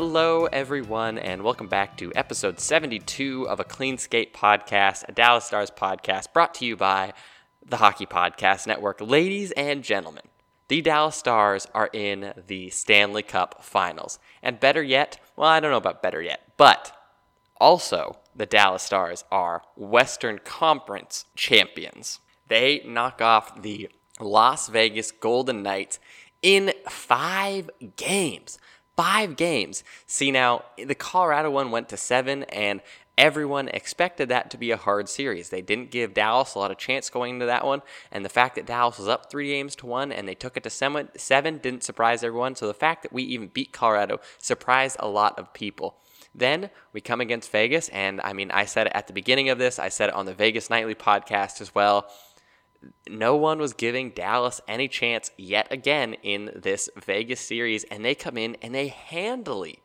Hello, everyone, and welcome back to episode 72 of a Clean Skate podcast, a Dallas Stars podcast brought to you by the Hockey Podcast Network. Ladies and gentlemen, the Dallas Stars are in the Stanley Cup finals. And better yet, well, I don't know about better yet, but also the Dallas Stars are Western Conference champions. They knock off the Las Vegas Golden Knights in five games five games. See, now, the Colorado one went to seven, and everyone expected that to be a hard series. They didn't give Dallas a lot of chance going into that one, and the fact that Dallas was up three games to one and they took it to seven didn't surprise everyone. So the fact that we even beat Colorado surprised a lot of people. Then we come against Vegas, and I mean, I said it at the beginning of this, I said it on the Vegas Nightly podcast as well no one was giving Dallas any chance yet again in this Vegas series, and they come in and they handily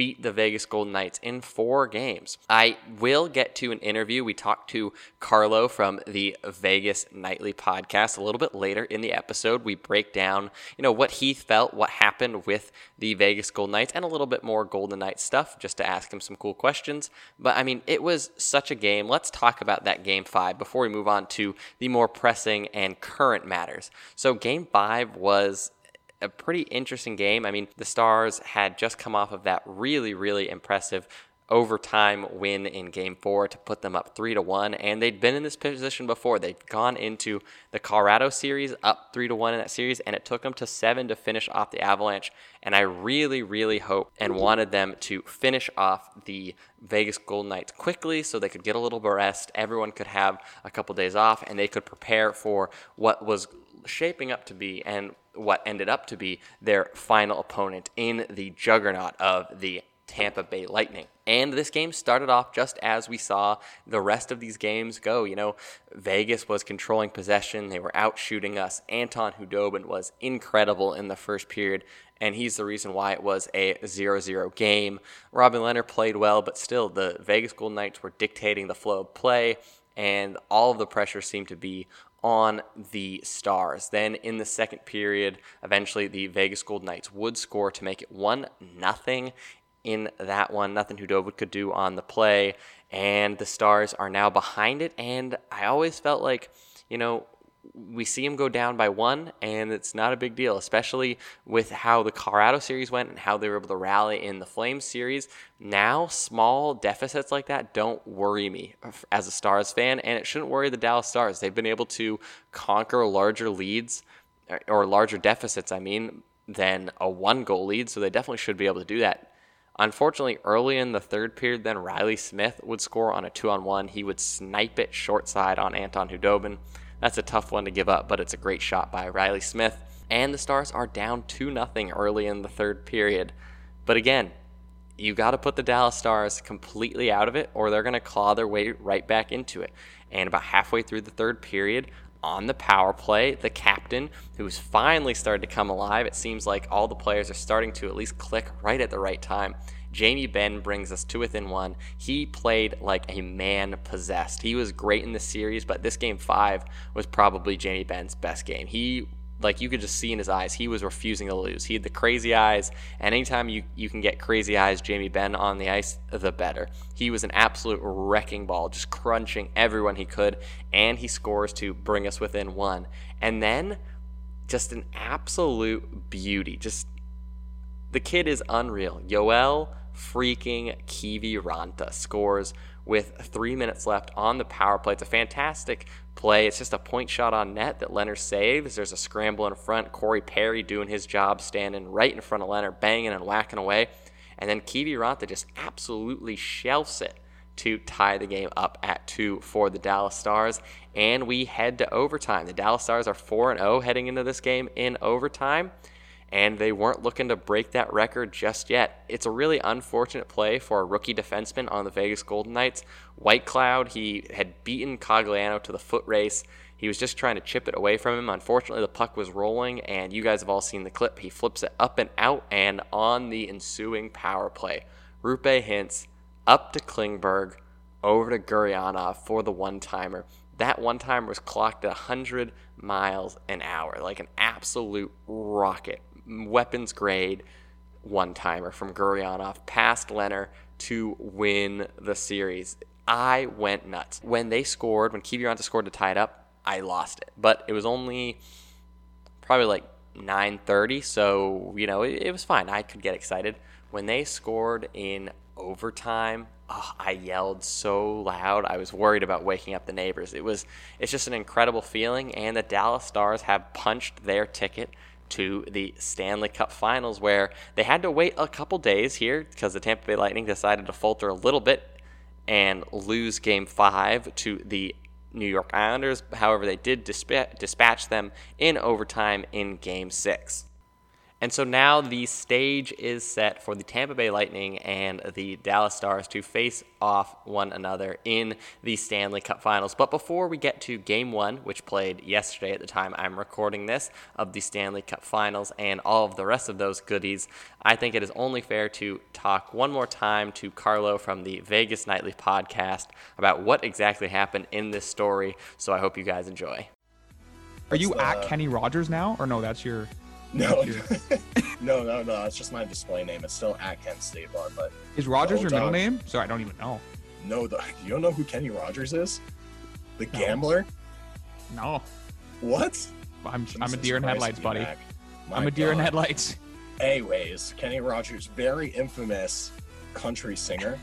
beat the Vegas Golden Knights in four games. I will get to an interview. We talked to Carlo from the Vegas Nightly podcast a little bit later in the episode. We break down, you know, what he felt, what happened with the Vegas Golden Knights, and a little bit more Golden Knights stuff just to ask him some cool questions. But I mean, it was such a game. Let's talk about that game five before we move on to the more pressing and current matters. So, game five was a pretty interesting game. I mean, the Stars had just come off of that really, really impressive overtime win in game four to put them up three to one. And they'd been in this position before. They'd gone into the Colorado series up three to one in that series, and it took them to seven to finish off the Avalanche. And I really, really hope and wanted them to finish off the Vegas Golden Knights quickly so they could get a little rest. Everyone could have a couple days off and they could prepare for what was shaping up to be and what ended up to be their final opponent in the juggernaut of the Tampa Bay Lightning. And this game started off just as we saw the rest of these games go. You know, Vegas was controlling possession, they were out shooting us. Anton Khudobin was incredible in the first period, and he's the reason why it was a 0 0 game. Robin Lehner played well, but still, the Vegas Golden Knights were dictating the flow of play, and all of the pressure seemed to be on the Stars. Then in the second period, eventually the Vegas Golden Knights would score to make it 1 nothing in that one. Nothing Khudobin could do on the play. And the Stars are now behind it. And I always felt like, you know, we see him go down by one, and it's not a big deal, especially with how the Colorado series went and how they were able to rally in the Flames series. Now, small deficits like that don't worry me as a Stars fan, and it shouldn't worry the Dallas Stars. They've been able to conquer larger leads uh, or larger deficits, I mean, than a one goal lead, so they definitely should be able to do that. Unfortunately, early in the third period, then Reilly Smith would score on a two on one. He would snipe it short side on Anton Khudobin. That's a tough one to give up, but it's a great shot by Reilly Smith. And the Stars are down 2 0 early in the third period. But again, you got to put the Dallas Stars completely out of it, or they're going to claw their way right back into it. And about halfway through the third period, on the power play, the captain, who's finally started to come alive, it seems like all the players are starting to at least click right at the right time. Jamie Benn brings us to within one. He played like a man possessed. He was great in the series, but this game five was probably Jamie Benn's best game. He like you could just see in his eyes, he was refusing to lose. He had the crazy eyes, and anytime you, you can get crazy eyes, Jamie Benn on the ice, the better. He was an absolute wrecking ball, just crunching everyone he could, and he scores to bring us within one. And then just an absolute beauty. Just the kid is unreal. Yoel freaking Kiviranta scores with three minutes left on the power play. It's a fantastic play. It's just a point shot on net that Lehner saves. There's a scramble in front. Corey Perry doing his job, standing right in front of Lehner, banging and whacking away. and then Kiviranta just absolutely shelves it to tie the game up at two for the Dallas Stars. And we head to overtime. The Dallas Stars are 4 0 heading into this game in overtime and they weren't looking to break that record just yet. It's a really unfortunate play for a rookie defenseman on the Vegas Golden Knights. Whitecloud, he had beaten Cogliano to the foot race. He was just trying to chip it away from him. Unfortunately, the puck was rolling, and you guys have all seen the clip. He flips it up and out, and on the ensuing power play, Roope Hintz up to Klingberg, over to Gurianov for the one timer. That one timer was clocked at 100 miles an hour, like an absolute rocket weapons grade one timer from Gurianov past Lehner to win the series. I went nuts. When they scored, when Kiviranta scored to tie it up, I lost it. But it was only probably like 9:30, so you know it, it, was fine. I could get excited when they scored in overtime. Oh, I yelled so loud. I was worried about waking up the neighbors. It was it's just an incredible feeling, and the Dallas Stars have punched their ticket to the Stanley Cup Finals, where they had to wait a couple days here because the Tampa Bay Lightning decided to falter a little bit and lose Game Five to the New York Islanders. However, they did dispatch them in overtime in Game Six. And so now the stage is set for the Tampa Bay Lightning and the Dallas Stars to face off one another in the Stanley Cup Finals. But before we get to game one, which played yesterday at the time I'm recording this, of the Stanley Cup Finals and all of the rest of those goodies, I think it is only fair to talk one more time to Carlo from the Vegas Nightly podcast about what exactly happened in this story. So I hope you guys enjoy. Are you uh, at Kenny Rogers now? Or no, that's your. No, no, no, no. It's just my display name. It's still at Kent State Bar, but is Rogers your middle name? Sorry, I don't even know. No, the, you don't know who Kenny Rogers is? The no. gambler? No. What? I'm I'm a deer in headlights, buddy. I'm a deer God. in headlights. Anyways, Kenny Rogers, very infamous country singer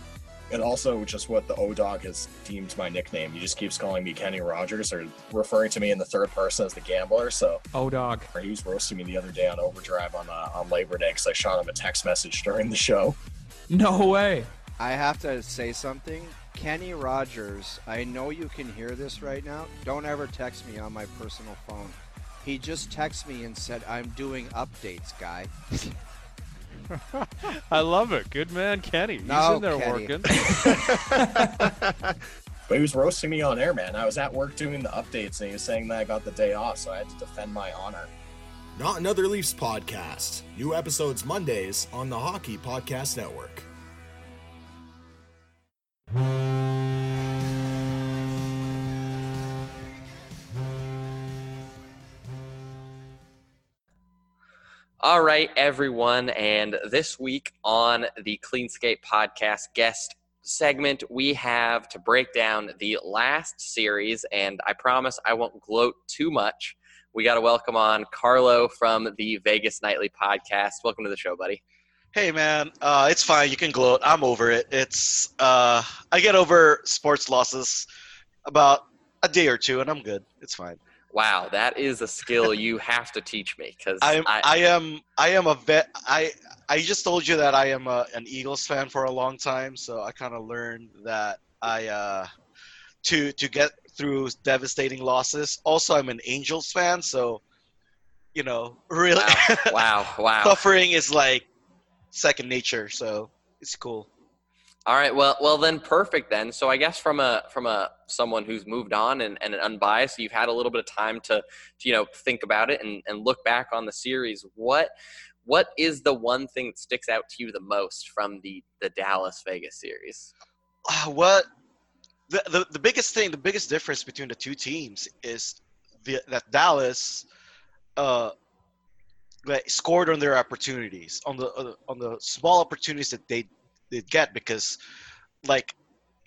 and also just what the O Dog has deemed my nickname. He just keeps calling me Kenny Rogers or referring to me in the third person as the gambler. So O Dog. He was roasting me the other day on Overdrive on uh, on Labor Day because I shot him a text message during the show. No way. I have to say something. Kenny Rogers, I know you can hear this right now. Don't ever text me on my personal phone. He just texted me and said, I'm doing updates, guy. I love it. Good man, Kenny. He's no, in there Kenny. working. but he was roasting me on air, man. I was at work doing the updates, and he was saying that I got the day off, so I had to defend my honor. Not Another Leafs podcast. New episodes Mondays on the Hockey Podcast Network. All right, everyone. And this week on the Clean Skate podcast guest segment, we have to break down the last series. And I promise I won't gloat too much. We got to welcome on Carlo from the Vegas Nightly podcast. Welcome to the show, buddy. Hey, man. Uh, it's fine. You can gloat. I'm over it. It's uh, I get over sports losses about a day or two, and I'm good. It's fine. Wow, that is a skill you have to teach me because I, I am I am a vet. I I just told you that I am a, an Eagles fan for a long time, so I kind of learned that I uh, to to get through devastating losses. Also, I'm an Angels fan, so you know, really, wow, wow, wow. suffering is like second nature, so it's cool. All right. Well, well then, perfect then. So I guess from a from a someone who's moved on and, and unbiased, you've had a little bit of time to, to you know think about it and, and look back on the series. What what is the one thing that sticks out to you the most from the the Dallas Vegas series? Uh, what the, the the biggest thing, the biggest difference between the two teams is the, that Dallas uh, scored on their opportunities on the on the small opportunities that they did get because like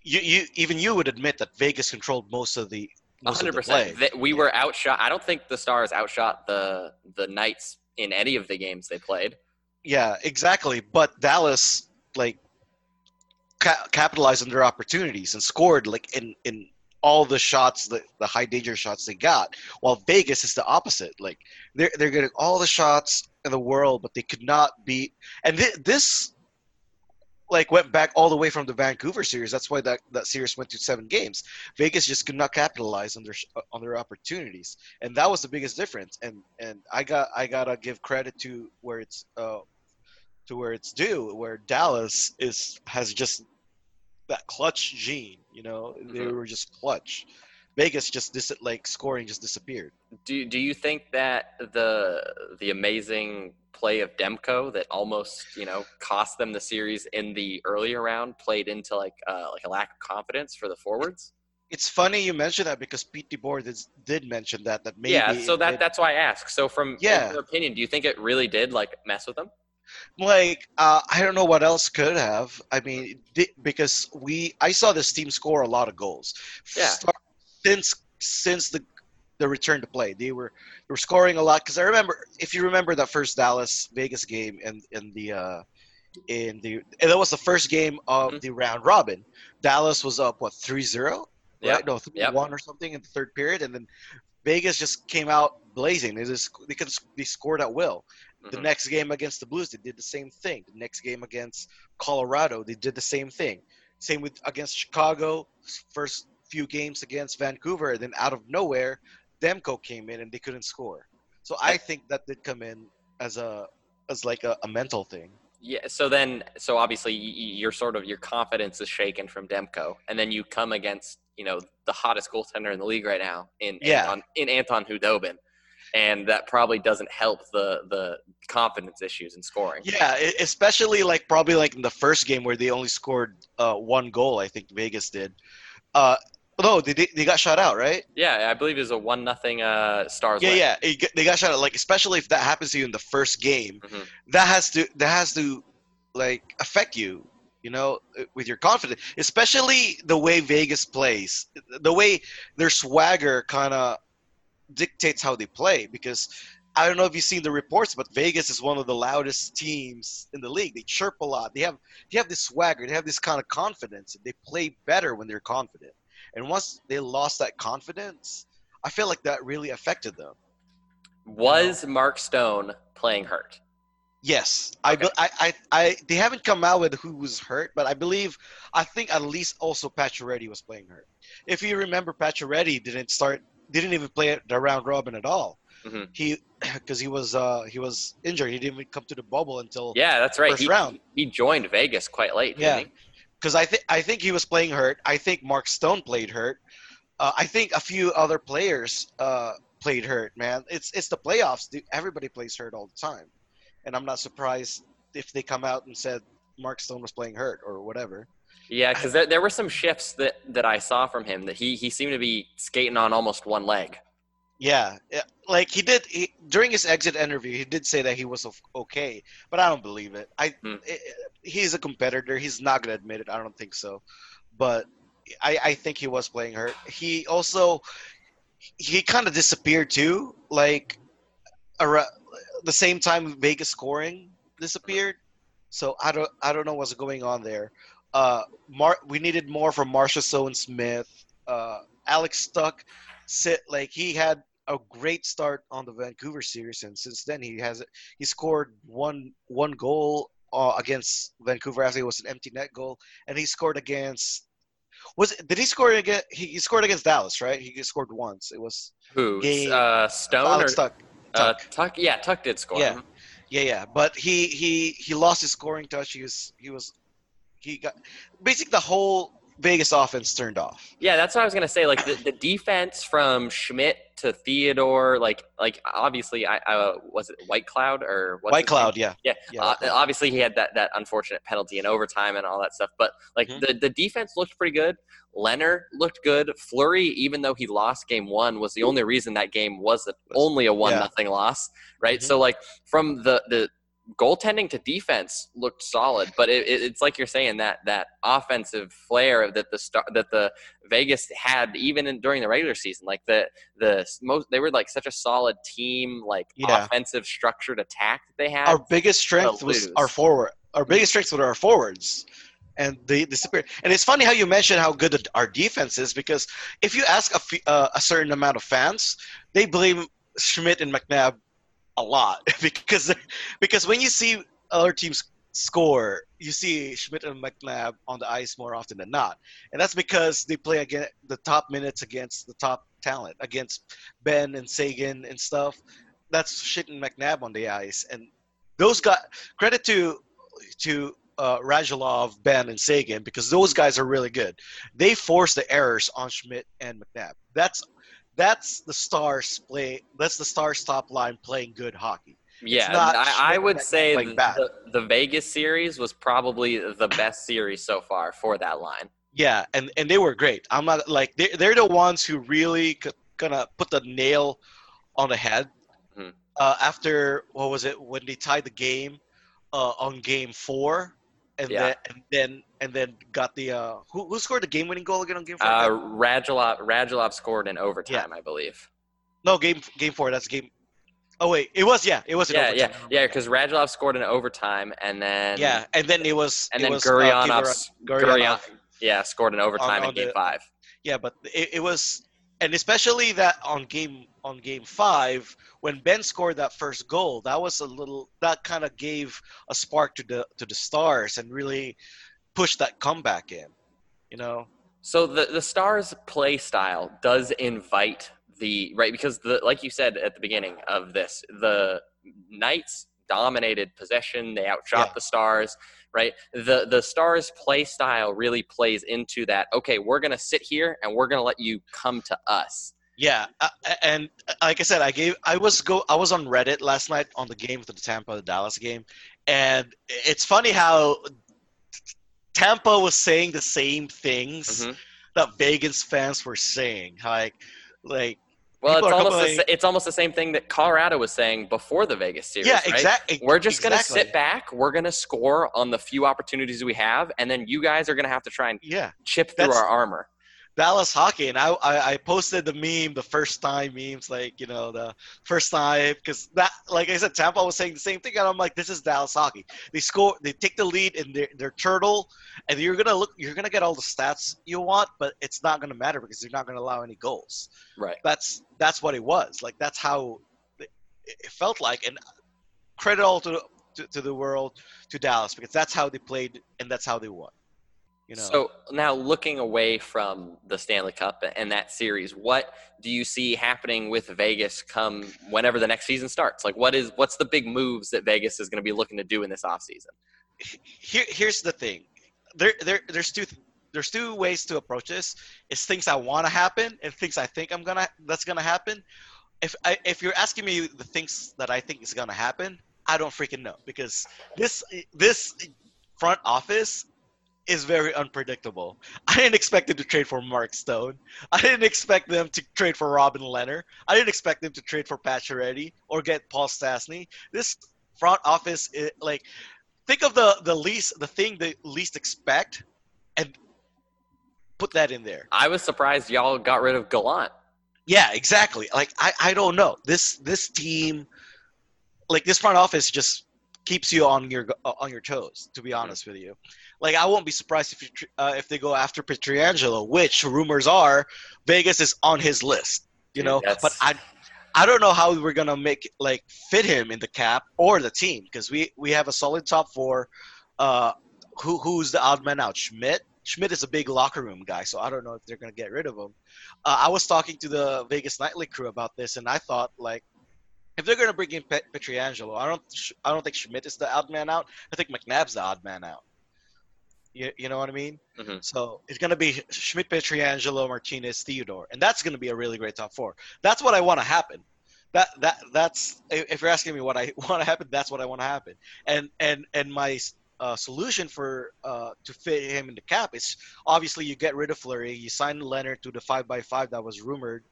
you, you even you would admit that Vegas controlled most of the most 100%. Of the play. we were outshot. I don't think the Stars outshot the the Knights in any of the games they played. Yeah, exactly. But Dallas like ca- capitalized on their opportunities and scored like in in all the shots, the, the high danger shots they got. While Vegas is the opposite. Like they're they're getting all the shots in the world, but they could not beat. And th- this like went back all the way from the Vancouver series. That's why that, that series went to seven games. Vegas just could not capitalize on their on their opportunities, and that was the biggest difference. And and I got I gotta give credit to where it's uh to where it's due, where Dallas is has just that clutch gene. You know, they Mhm. were just clutch. Vegas just dis- like scoring just disappeared. Do do you think that the the amazing play of Demko that almost you know cost them the series in the earlier round played into like uh, like a lack of confidence for the forwards? It's funny you mentioned that because Pete DeBoer did, did mention that that maybe yeah, so that did- that's why I ask. So from Yeah. your opinion, do you think it really did like mess with them? like uh, I don't know what else could have. I mean, because we I saw this team score a lot of goals. Yeah. Start- since since the the return to play, they were they were scoring a lot. Because I remember, if you remember that first Dallas Vegas game in in the uh, in the and that was the first game of Mhm. the round robin. Dallas was up what 3-0? Yep. Right? No, three Yep. one or something in the third period, and then Vegas just came out blazing. They just they could they scored at will. The Mhm. next game against the Blues, they did the same thing. The next game against Colorado, they did the same thing. Same with against Chicago. First few games against Vancouver, then out of nowhere, Demko came in and they couldn't score. So I think that did come in as a as like a, a mental thing. Yeah. So then, so obviously, you're sort of your confidence is shaken from Demko, and then you come against you know the hottest goaltender in the league right now in Yeah. Anton, in Anton Khudobin, and that probably doesn't help the the confidence issues in scoring. Yeah, especially like probably like in the first game where they only scored uh, one goal. I think Vegas did. Uh, no, they, they got shut out, right? Yeah, I believe it was a one nothing uh, Stars. Yeah, win. yeah. It they got shot out. Like especially if that happens to you in the first game, Mhm. that has to that has to like affect you. You know, uh, with your confidence, especially the way Vegas plays, the way their swagger kind of dictates how they play. Because I don't know if you've seen the reports, but Vegas is one of the loudest teams in the league. They chirp a lot. They have they have this swagger. They have this kind of confidence. They play better when they're confident. And once they lost that confidence, I feel like that really affected them. Was Mark Stone playing hurt? Yes, I, Okay. be- I, I, I, they haven't come out with who was hurt, but I believe, I think at least also Pacioretty was playing hurt. If you remember, Pacioretty didn't start, didn't even play the round robin at all. Mhm. He, because he was, uh, he was injured. He didn't even come to the bubble until. Yeah, that's right. First He, round. he joined Vegas quite late. Yeah. Because I think, I think he was playing hurt. I think Mark Stone played hurt. Uh, I think a few other players uh, played hurt. Man, it's it's the playoffs. Dude. Everybody plays hurt all the time, and I'm not surprised if they come out and said Mark Stone was playing hurt or whatever. Yeah, because there, there were some shifts that, that I saw from him that he, he seemed to be skating on almost one leg. Yeah, like he did he, during his exit interview. He did say that he was okay, but I don't believe it. I Hmm. i he's a competitor. He's not gonna admit it. I don't think so, but I I think he was playing hurt. He also he kind of disappeared too. Like around the same time Vegas scoring disappeared. So I don't I don't know what's going on there. Uh, Mar- we needed more from Marsha Sowen Smith. Uh, Alex Tuch, sit like he had a great start on the Vancouver series, and since then he has he scored one one goal uh, against Vancouver after it was an empty net goal, and he scored against. Was it, did he score again? He, he scored against Dallas, right? He scored once. It was Who? Game- Uh, Stone or Alex Tuch. uh, Tuch. Tuch? Yeah, Tuch did score. Yeah. Yeah, yeah, but he he he lost his scoring touch. He was he was he got basically the whole Vegas offense turned off. Yeah, that's what I was gonna say. Like the, the defense from Schmidt to Theodore, like like obviously I, I was it White Cloud or White? Cloud, yeah. Yeah, Yeah, uh, obviously he had that, that unfortunate penalty in overtime and all that stuff. But like Mhm. the, the defense looked pretty good. Leonard looked good. Fleury, even though he lost game one, was the only reason that game was only a one Yeah. nothing loss, right? Mhm. So like from the the goaltending to defense looked solid, but it, it, it's like you're saying that that offensive flair that the star, that the Vegas had even in, during the regular season, like the the most they were like such a solid team, like Yeah. offensive structured attack that they had. Our biggest strength was our forward. Our biggest strength were our forwards, and they disappeared. And it's funny how you mentioned how good our defense is because if you ask a, uh, a certain amount of fans, they blame Schmidt and McNabb a lot because because when you see other teams score, you see Schmidt and McNabb on the ice more often than not, and that's because they play against the top minutes against the top talent, against Benn and Seguin and stuff. That's Schmidt and McNabb on the ice, and those guys. Credit to to uh, Ben, and Sagan because those guys are really good. They force the errors on Schmidt and McNabb. That's that's the Stars play. That's the star stop line playing good hockey. Yeah, not I, I would say the, the, the Vegas series was probably the best series so far for that line. Yeah, and and they were great. I'm not like they they're the ones who really c- gonna put the nail on the head. Mhm. Uh, after what was it when they tied the game uh, on game four, and Yeah. then and then and then got the uh, who who scored the game winning goal again on game four? Uh, Radulov, Radulov scored in overtime, I believe. no, game game four. That's game. Oh wait, it was yeah, it was in Yeah, overtime. yeah, yeah. Because Radulov scored in overtime, and then yeah, and then it was and it then was, uh, Gurianov, Gurianov- Gurianov, yeah, scored in overtime on in Game the- Five. Yeah, but it, it was, and especially that on game on game five when Benn scored that first goal, that was a little that kind of gave a spark to the to the Stars and really pushed that comeback in. You know, So the the Stars' play style does invite the right because the like you said at the beginning of this, the Knights dominated possession. They outshot Yeah. the Stars. Right. The the Stars' play style really plays into that. Okay, we're gonna sit here and we're gonna let you come to us. yeah, uh, and uh, like I said, I gave I was go I was on Reddit last night on the game for the Tampa Dallas game, and it's funny how Tampa was saying the same things Mhm. that Vegas fans were saying, like like. Well, People it's almost the, it's almost the same thing that Colorado was saying before the Vegas series. Yeah, right? exactly. We're just going to sit back. We're going to score on the few opportunities we have, and then you guys are going to have to try and Yeah, chip through our armor. Dallas hockey, and I, I I posted the meme, the first time memes, like you know the first time, because that, like I said, Tampa was saying the same thing, and I'm like, this is Dallas hockey. They score, they take the lead in their their turtle, and you're gonna look, you're gonna get all the stats you want, but it's not gonna matter because they're not gonna allow any goals. Right. That's that's what it was. Like that's how it, it felt like, and credit all to, to to the world to Dallas because that's how they played and that's how they won. You know. So now looking away from the Stanley Cup and that series, what do you see happening with Vegas come whenever the next season starts? Like what is what's the big moves that Vegas is going to be looking to do in this offseason? here here's the thing there there there's two there's two ways to approach this it's things i want to happen and things i think i'm gonna that's gonna happen if I, if you're asking me the things that i think is gonna happen i don't freaking know because this this front office is very unpredictable. I didn't expect them to trade for Mark Stone. I didn't expect them to trade for Robin Leonard. I didn't expect them to trade for Pacioretty or get Paul Stastny. This front office, is, like, think of the the least the thing they least expect, and put that in there. I was surprised y'all got rid of Gallant. Yeah, exactly. Like I, I don't know. This this team, like this front office, just keeps you on your on your toes. To be honest with you, like I won't be surprised if you, uh, if they go after Pietrangelo, which rumors are Vegas is on his list. You Dude, know, that's- but I. I don't know how we're gonna make like fit him in the cap or the team because we we have a solid top four. Uh, who who's the odd man out? Schmidt. Schmidt is a big locker room guy, so I don't know if they're gonna get rid of him. Uh, I was talking to the Vegas Nightly crew about this, and I thought like, if they're gonna bring in Pet- Pietrangelo, I don't I don't think Schmidt is the odd man out. I think McNabb's the odd man out. You, you know what I mean? Mhm. So it's gonna be Schmidt, Pietrangelo, Martinez, Theodore, and that's gonna be a really great top four. That's what I want to happen. That that that's if you're asking me what I want to happen, that's what I want to happen. And and and my uh, solution for uh, to fit him in the cap is obviously you get rid of Fleury, you sign Leonard to the five by five that was rumored,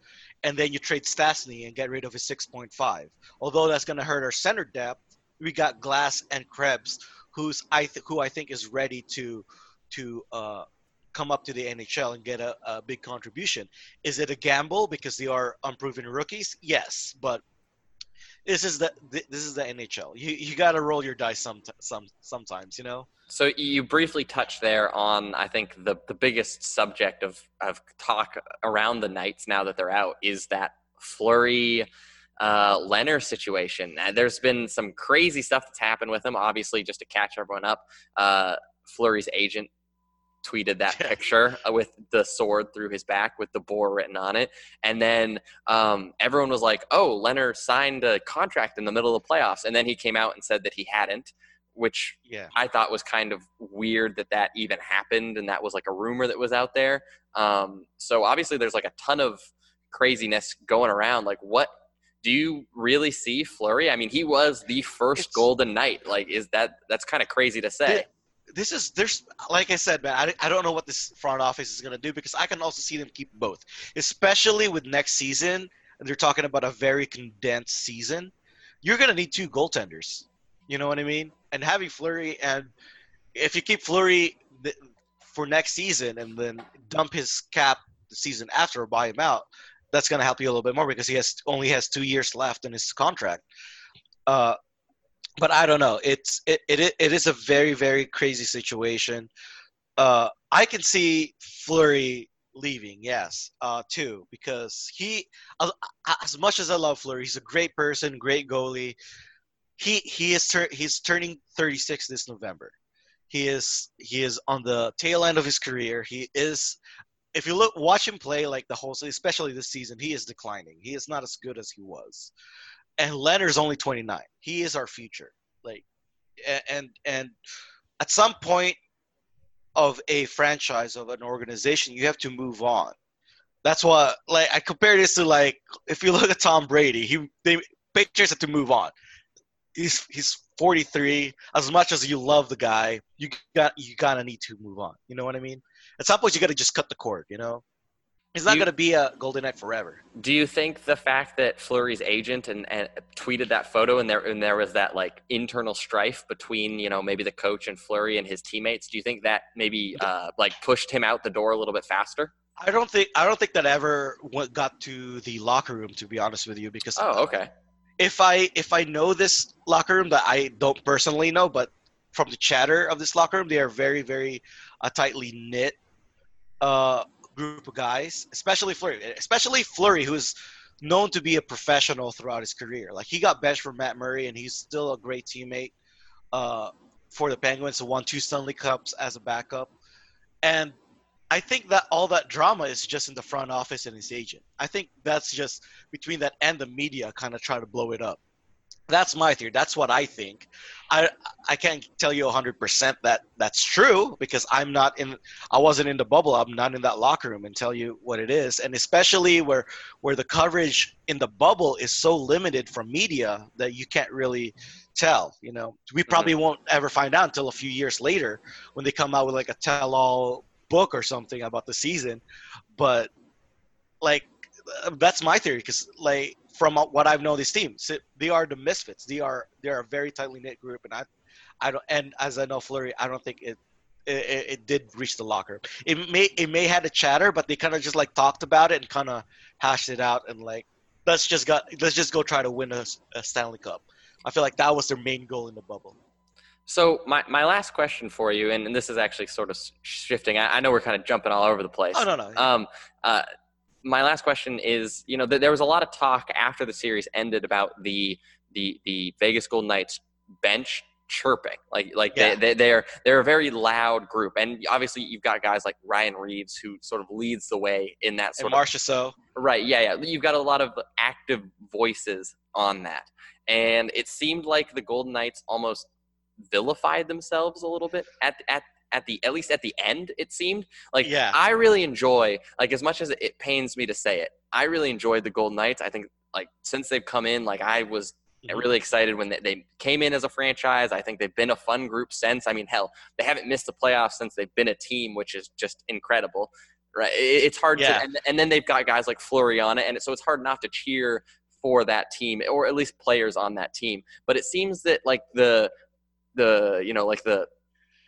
and then you trade Stastny and get rid of his six point five. Although that's gonna hurt our center depth, we got Glass and Krebs, who's I th- who I think is ready to to uh, come up to the NHL and get a, a big contribution. Is it a gamble because they are unproven rookies? Yes, but this is the this is the NHL. You you got to roll your dice some some sometimes, you know. So you briefly touched there on, I think, the, the biggest subject of, of talk around the Knights now that they're out is that Fleury uh, Leonard situation. Uh, There's been some crazy stuff that's happened with him. Obviously, just to catch everyone up, uh, Fleury's agent tweeted that picture uh, with the sword through his back with the boar written on it. And then um, everyone was like, oh, Leonard signed a contract in the middle of the playoffs. And then he came out and said that he hadn't, which Yeah. I thought was kind of weird that that even happened. And that was like a rumor that was out there. Um, so obviously, there's like a ton of craziness going around. Like, what do you really see Fleury? I mean, he was the first It's- Golden Knight. Like, is that that's kind of crazy to say? this is there's like I said, man. I, I don't know what this front office is gonna do because I can also see them keep both, especially with next season. And they're talking about a very condensed season. You're gonna need two goaltenders. You know what I mean? And having Fleury and if you keep Fleury for next season and then dump his cap the season after or buy him out, that's gonna help you a little bit more because he has only has two years left in his contract. Uh, but I don't know. It's it, it it is a very very crazy situation. Uh, I can see Fleury leaving, yes, uh, too, because he, as, as much as I love Fleury, he's a great person, great goalie. He he is tur- he's turning 36 this November. He is he is on the tail end of his career. He is. If you look, watch him play like the whole, especially this season, he is declining. He is not as good as he was and Leonard's only 29. He is our future. Like, and and at some point of a franchise of an organization, you have to move on. That's why, like, I compare this to like if you look at Tom Brady, he they Patriots have to move on. He's he's 43. As much as you love the guy, you got you gotta need to move on. You know what I mean? At some point, you gotta just cut the cord. You know, he's not You- gonna be a Golden Knight forever. Do you think the fact that Fleury's agent and, and tweeted that photo and there and there was that like internal strife between you know maybe the coach and Fleury and his teammates? Do you think that maybe uh, like pushed him out the door a little bit faster? I don't think I don't think that ever went, got to the locker room to be honest with you because Oh, okay. If I if I know this locker room that I don't personally know but from the chatter of this locker room they are very very uh, tightly knit uh, group of guys especially Fleury especially Fleury who's known to be a professional throughout his career. Like he got benched for Matt Murray and he's still a great teammate uh, for the Penguins who won two Stanley Cups as a backup. And I think that all that drama is just in the front office and his agent. I think that's just between that and the media kind of try to blow it up. That's my theory. That's what I think. I I can't tell you 100% that that's true because I'm not in I wasn't in the bubble. I'm not in that locker room and tell you what it is. And especially where where the coverage in the bubble is so limited from media that you can't really tell, you know. We probably mm-hmm. won't ever find out until a few years later when they come out with like a tell all book or something about the season but like that's my theory because like from what i've known these teams they are the misfits they are they are a very tightly knit group and i i don't and as i know Fleury i don't think it it, it did reach the locker. It may it may had a chatter, but they kind of just like talked about it and kind of hashed it out and like let's just got let's just go try to win a, a Stanley Cup. I feel like that was their main goal in the bubble. So my, my last question for you, and, and this is actually sort of shifting. I, I know we're kind of jumping all over the place. Oh no no. Um, uh, my last question is, you know, th- there was a lot of talk after the series ended about the the the Vegas Golden Knights bench chirping, like like Yeah. they, they they're they're a very loud group, and obviously you've got guys like Ryan Reaves who sort of leads the way in that and sort of Marchessault Right. Yeah. Yeah. You've got a lot of active voices on that, and it seemed like the Golden Knights almost vilified themselves a little bit at at at the at least at the end. It seemed like Yeah. I really enjoy like as much as it pains me to say it. I really enjoyed the Golden Knights. I think like since they've come in, like I was Mhm. really excited when they, they came in as a franchise. I think they've been a fun group since. I mean, hell, they haven't missed the playoffs since they've been a team, which is just incredible. Right? It- It's hard Yeah. to, and, and then they've got guys like Fleury on it, and so it's hard not to cheer for that team or at least players on that team. But it seems that like the the you know like the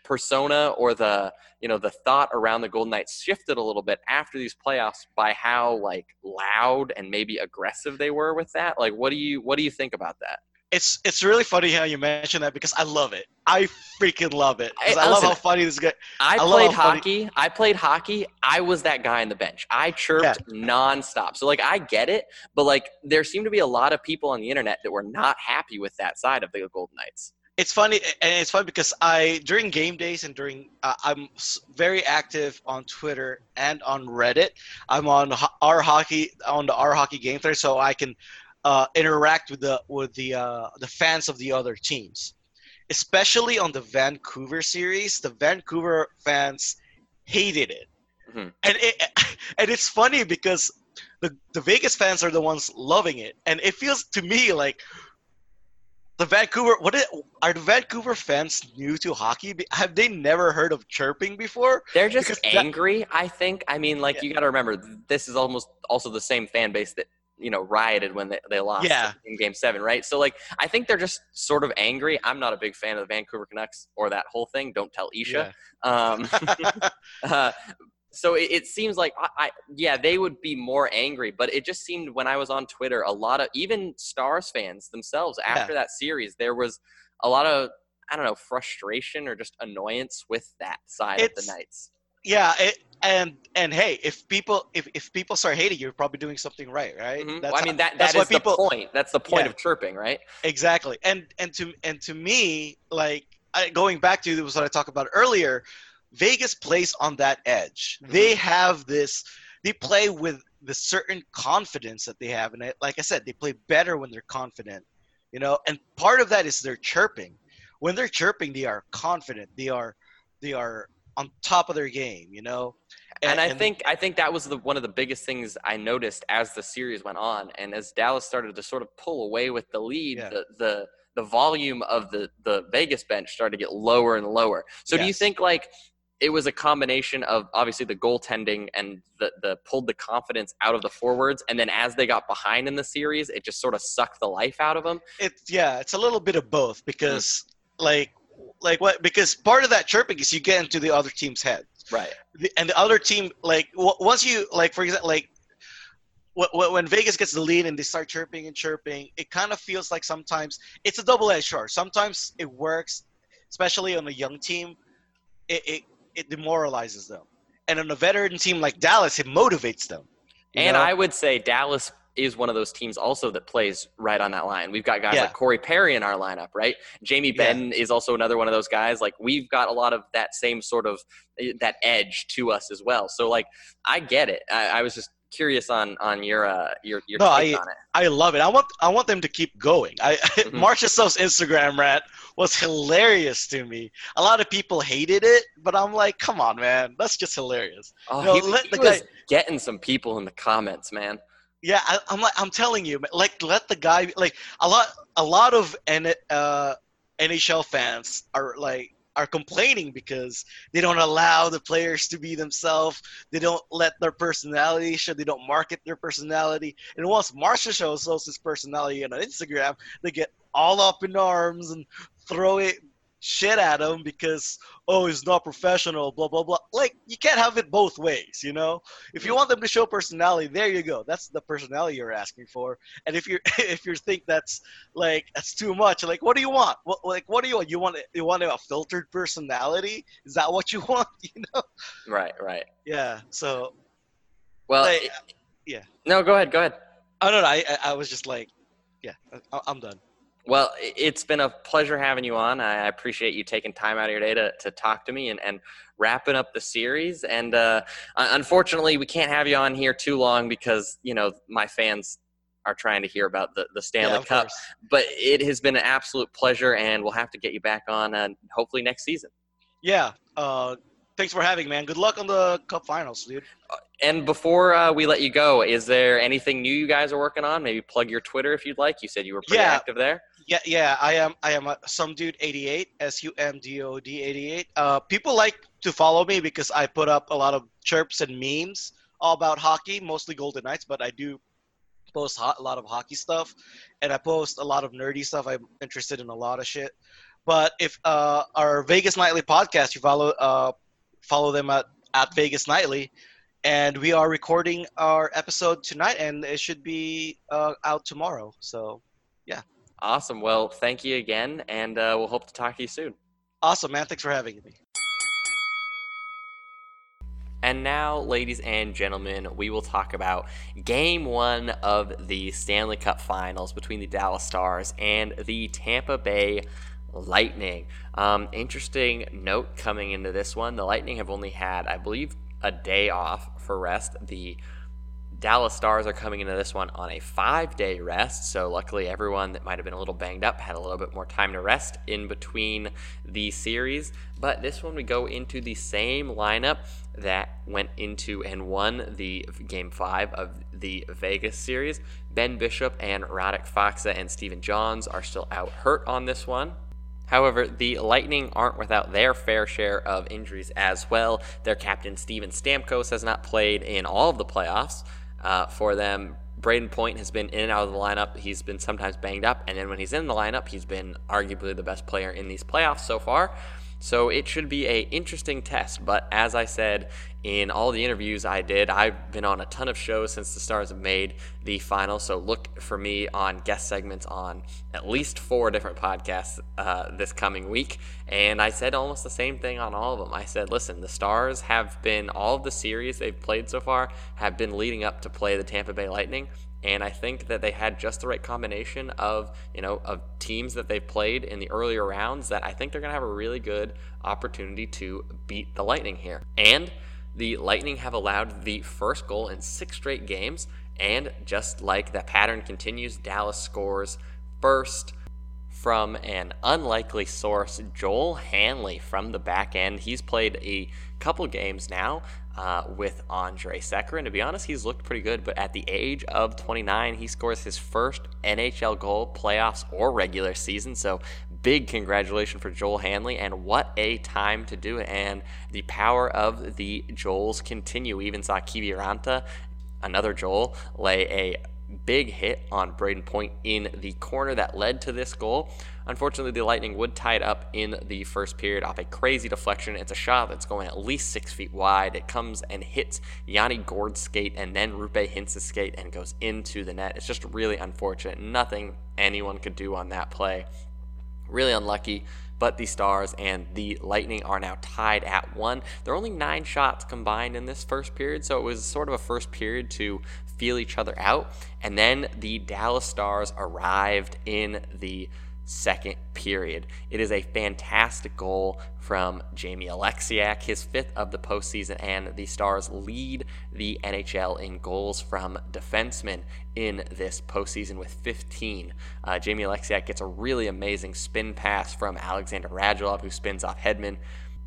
persona or the you know the thought around the Golden Knights shifted a little bit after these playoffs by how like loud and maybe aggressive they were with that. Like, what do you what do you think about that? it's it's really funny how you mention that because I love it. I freaking love it. I- I, love listen, how funny this guy. I, I played funny- hockey. I played hockey. I was that guy on the bench. I chirped nonstop. So like I get it, but like there seem to be a lot of people on the internet that were not happy with that side of the Golden Knights. It's funny and it's fun because I during game days and during uh, I'm very active on Twitter and on Reddit. I'm on our hockey on the our hockey game thread, so I can uh, interact with the with the uh, the fans of the other teams, especially on the Vancouver series. The Vancouver fans hated it, Mhm. and it and it's funny because the the Vegas fans are the ones loving it, and it feels to me like the Vancouver. What are the Vancouver fans new to hockey? Have they never heard of chirping before? They're just Because that- angry, I think. I mean, like Yeah. you got to remember, this is almost also the same fan base that you know rioted when they, they lost Yeah. in Game Seven, right? So like, I think they're just sort of angry. I'm not a big fan of the Vancouver Canucks or that whole thing. Don't tell Isha. Um, uh, so it, it seems like I, I yeah they would be more angry but it just seemed when i was on twitter a lot of even stars fans themselves after that series there was a lot of i don't know frustration or just annoyance with that side of the knights Yeah, it, and and hey, if people if, if people start hating, you're probably doing something right, right? Mhm. That's Well, i mean that that's that why is people the point that's the point Yeah. of chirping right exactly. And and to and to me, like I, going back to what I talked about earlier, Vegas plays on that edge. Mm-hmm. They have this. They play with the certain confidence that they have, and it, like I said, they play better when they're confident. You know, and part of that is their chirping. When they're chirping, they are confident. They are they are on top of their game. You know, and, I think I think that was the one of the biggest things I noticed as the series went on, and as Dallas started to sort of pull away with the lead, Yeah. the the the volume of the the Vegas bench started to get lower and lower. So do you think like it was a combination of obviously the goaltending and the the pulled the confidence out of the forwards, and then as they got behind in the series, it just sort of sucked the life out of them. it's yeah, it's a little bit of both because mm. like like what because part of that chirping is you get into the other team's head. Right. the, and the other team like w- once you like for example like wh- wh- when Vegas gets the lead and they start chirping and chirping, it kind of feels like sometimes it's a double-edged sword. Sometimes it works, especially on a young team, it it, it demoralizes them, and on a veteran team like Dallas, it motivates them. And know? I would say Dallas is one of those teams also that plays right on that line. We've got guys Yeah. like Corey Perry in our lineup, right? Jamie Yeah. Benn is also another one of those guys. Like we've got a lot of that same sort of eh, that edge to us as well. So like I get it. I, I was just curious on on your uh your your No, take I- on it. I love it. I want I want them to keep going. I Mhm. Marchessault's Instagram rant was hilarious to me. A lot of people hated it, but I'm like, come on, man, that's just hilarious. Oh, no, he, let he the was guy- getting some people in the comments, man. Yeah, I, I'm like, I'm telling you, like, let the guy like a lot, a lot of uh, NHL fans are like are complaining because they don't allow the players to be themselves. They don't let their personality show. They don't market their personality. And once Marsha shows us his personality on Instagram, they get all up in arms and throw it shit at him because oh he's not professional blah blah blah. Like you can't have it both ways you know? If you want them to show personality there you go. That's the personality you're asking for. And if you're if you think that's like that's too much like what do you want? What like what do you want? You want you want a filtered personality? Is that what you want you know? Right, right. yeah so. Well, like, it- yeah. No, go ahead. Go ahead. i don't know i i, I was just like yeah I, i'm done Well, it's been a pleasure having you on. I appreciate you taking time out of your day to, to talk to me and, and wrapping up the series. And uh, unfortunately, we can't have you on here too long because, you know, my fans are trying to hear about the, the Stanley yeah, Cup. course. But it has been an absolute pleasure, and we'll have to get you back on uh, hopefully next season. yeah uh thanks for having me, man good luck on the cup finals dude And before uh, we let you go, is there anything new you guys are working on? Maybe plug your Twitter if you'd like. You said you were pretty Yeah. active there. Yeah, yeah, I am. I am a some dude eighty eight, S U M D O D eighty eight. Uh, people like to follow me because I put up a lot of chirps and memes all about hockey, mostly Golden Knights, but I do post ho- a lot of hockey stuff, and I post a lot of nerdy stuff. I'm interested in a lot of shit. But if uh, our Vegas Nightly podcast, you follow uh, follow them at at Vegas Nightly, and we are recording our episode tonight, and it should be uh, out tomorrow. So, Awesome. Well, thank you again, and uh, we'll hope to talk to you soon. Awesome, man. Thanks for having me. And now, ladies and gentlemen, we will talk about game one of the Stanley Cup Finals between the Dallas Stars and the Tampa Bay Lightning. Um, interesting note coming into this one the Lightning have only had, I believe, a day off for rest. The Dallas Stars are coming into this one on a five day rest. So, luckily, everyone that might have been a little banged up had a little bit more time to rest in between the series. But this one, we go into the same lineup that went into and won the game five of the Vegas series. Ben Bishop and Radek Faksa and Stephen Johns are still out hurt on this one. However, the Lightning aren't without their fair share of injuries as well. Their captain, Steven Stamkos, has not played in all of the playoffs uh, for them. Brayden Point has been in and out of the lineup. He's been sometimes banged up, and then when he's in the lineup, he's been arguably the best player in these playoffs so far. So it should be a interesting test. But as I said in all the interviews I did, I've been on a ton of shows since the Stars have made the final. So look for me on guest segments on at least four different podcasts uh, this coming week. And I said almost the same thing on all of them. I said, listen, the Stars have been all of the series they've played so far have been leading up to play the Tampa Bay Lightning and I think that they had just the right combination of you know of teams that they've played in the earlier rounds that I think they're going to have a really good opportunity to beat the Lightning here. And the Lightning have allowed the first goal in six straight games, and just like that pattern continues, Dallas scores first from an unlikely source, Joel Hanley from the back end. He's played a couple games now uh, with Andrej Sekera. And to be honest, he's looked pretty good. But at the age of 29, he scores his first NHL goal, playoffs, or regular season. So big congratulations for Joel Hanley. And what a time to do it. And the power of the Joels continue. even saw Kiviranta, another Joel, lay a big hit on Brayden Point in the corner that led to this goal. Unfortunately, the Lightning would tie it up in the first period off a crazy deflection. It's a shot that's going at least six feet wide. It comes and hits Yanni Gourde's skate and then Roope Hintz's skate and goes into the net. It's just really unfortunate. Nothing anyone could do on that play. Really unlucky but the Stars and the Lightning are now tied at one. There are only nine shots combined in this first period, so it was sort of a first period to feel each other out. And then the Dallas Stars arrived in the second period. It is a fantastic goal from Jamie Oleksiak, his fifth of the postseason, and the Stars lead the NHL in goals from defensemen in this postseason with 15. Uh, Jamie Oleksiak gets a really amazing spin pass from Alexander Radulov, who spins off Hedman.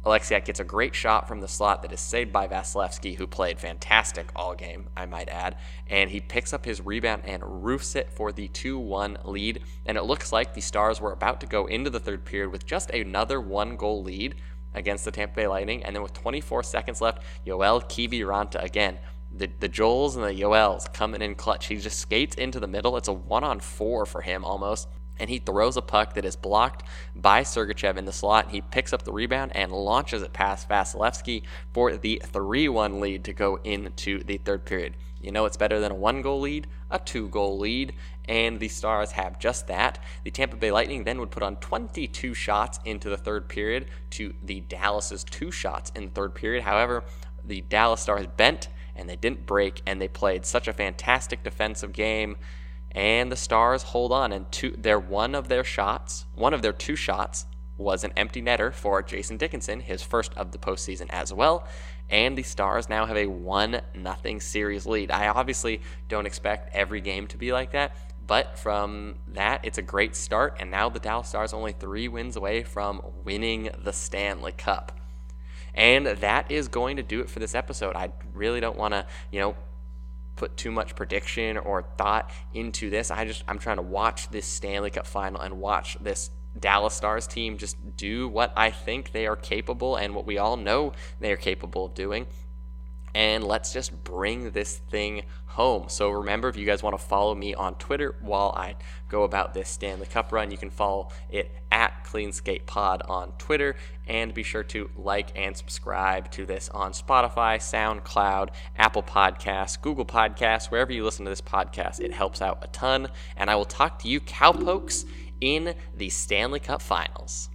Oleksiak gets a great shot from the slot that is saved by Vasilevskiy, who played fantastic all game, I might add. And he picks up his rebound and roofs it for the 2 1 lead. And it looks like the Stars were about to go into the third period with just another one goal lead against the Tampa Bay Lightning. And then with 24 seconds left, Joel Kiviranta again. The, the Joels and the Yoels coming in clutch. He just skates into the middle. It's a one on four for him almost and he throws a puck that is blocked by Sergachev in the slot. He picks up the rebound and launches it past Vasilevskiy for the 3 1 lead to go into the third period. You know it's better than a one goal lead, a two goal lead, and the Stars have just that. The Tampa Bay Lightning then would put on 22 shots into the third period to the Dallas's two shots in the third period. However, the Dallas Stars bent and they didn't break, and they played such a fantastic defensive game and the Stars hold on. And two, their one of their shots, one of their two shots, was an empty netter for Jason Dickinson, his first of the postseason as well. And the Stars now have a one nothing series lead. I obviously don't expect every game to be like that, but from that, it's a great start. And now the Dallas Stars only three wins away from winning the Stanley Cup. And that is going to do it for this episode. I really don't want to, you know, put too much prediction or thought into this. I just I'm trying to watch this Stanley Cup final and watch this Dallas Stars team just do what I think they are capable and what we all know they are capable of doing. And let's just bring this thing home. So remember, if you guys want to follow me on Twitter while I go about this Stanley Cup run, you can follow it at CleanSkate Pod on Twitter, and be sure to like and subscribe to this on Spotify, SoundCloud, Apple Podcasts, Google Podcasts, wherever you listen to this podcast. It helps out a ton, and I will talk to you cowpokes in the Stanley Cup Finals.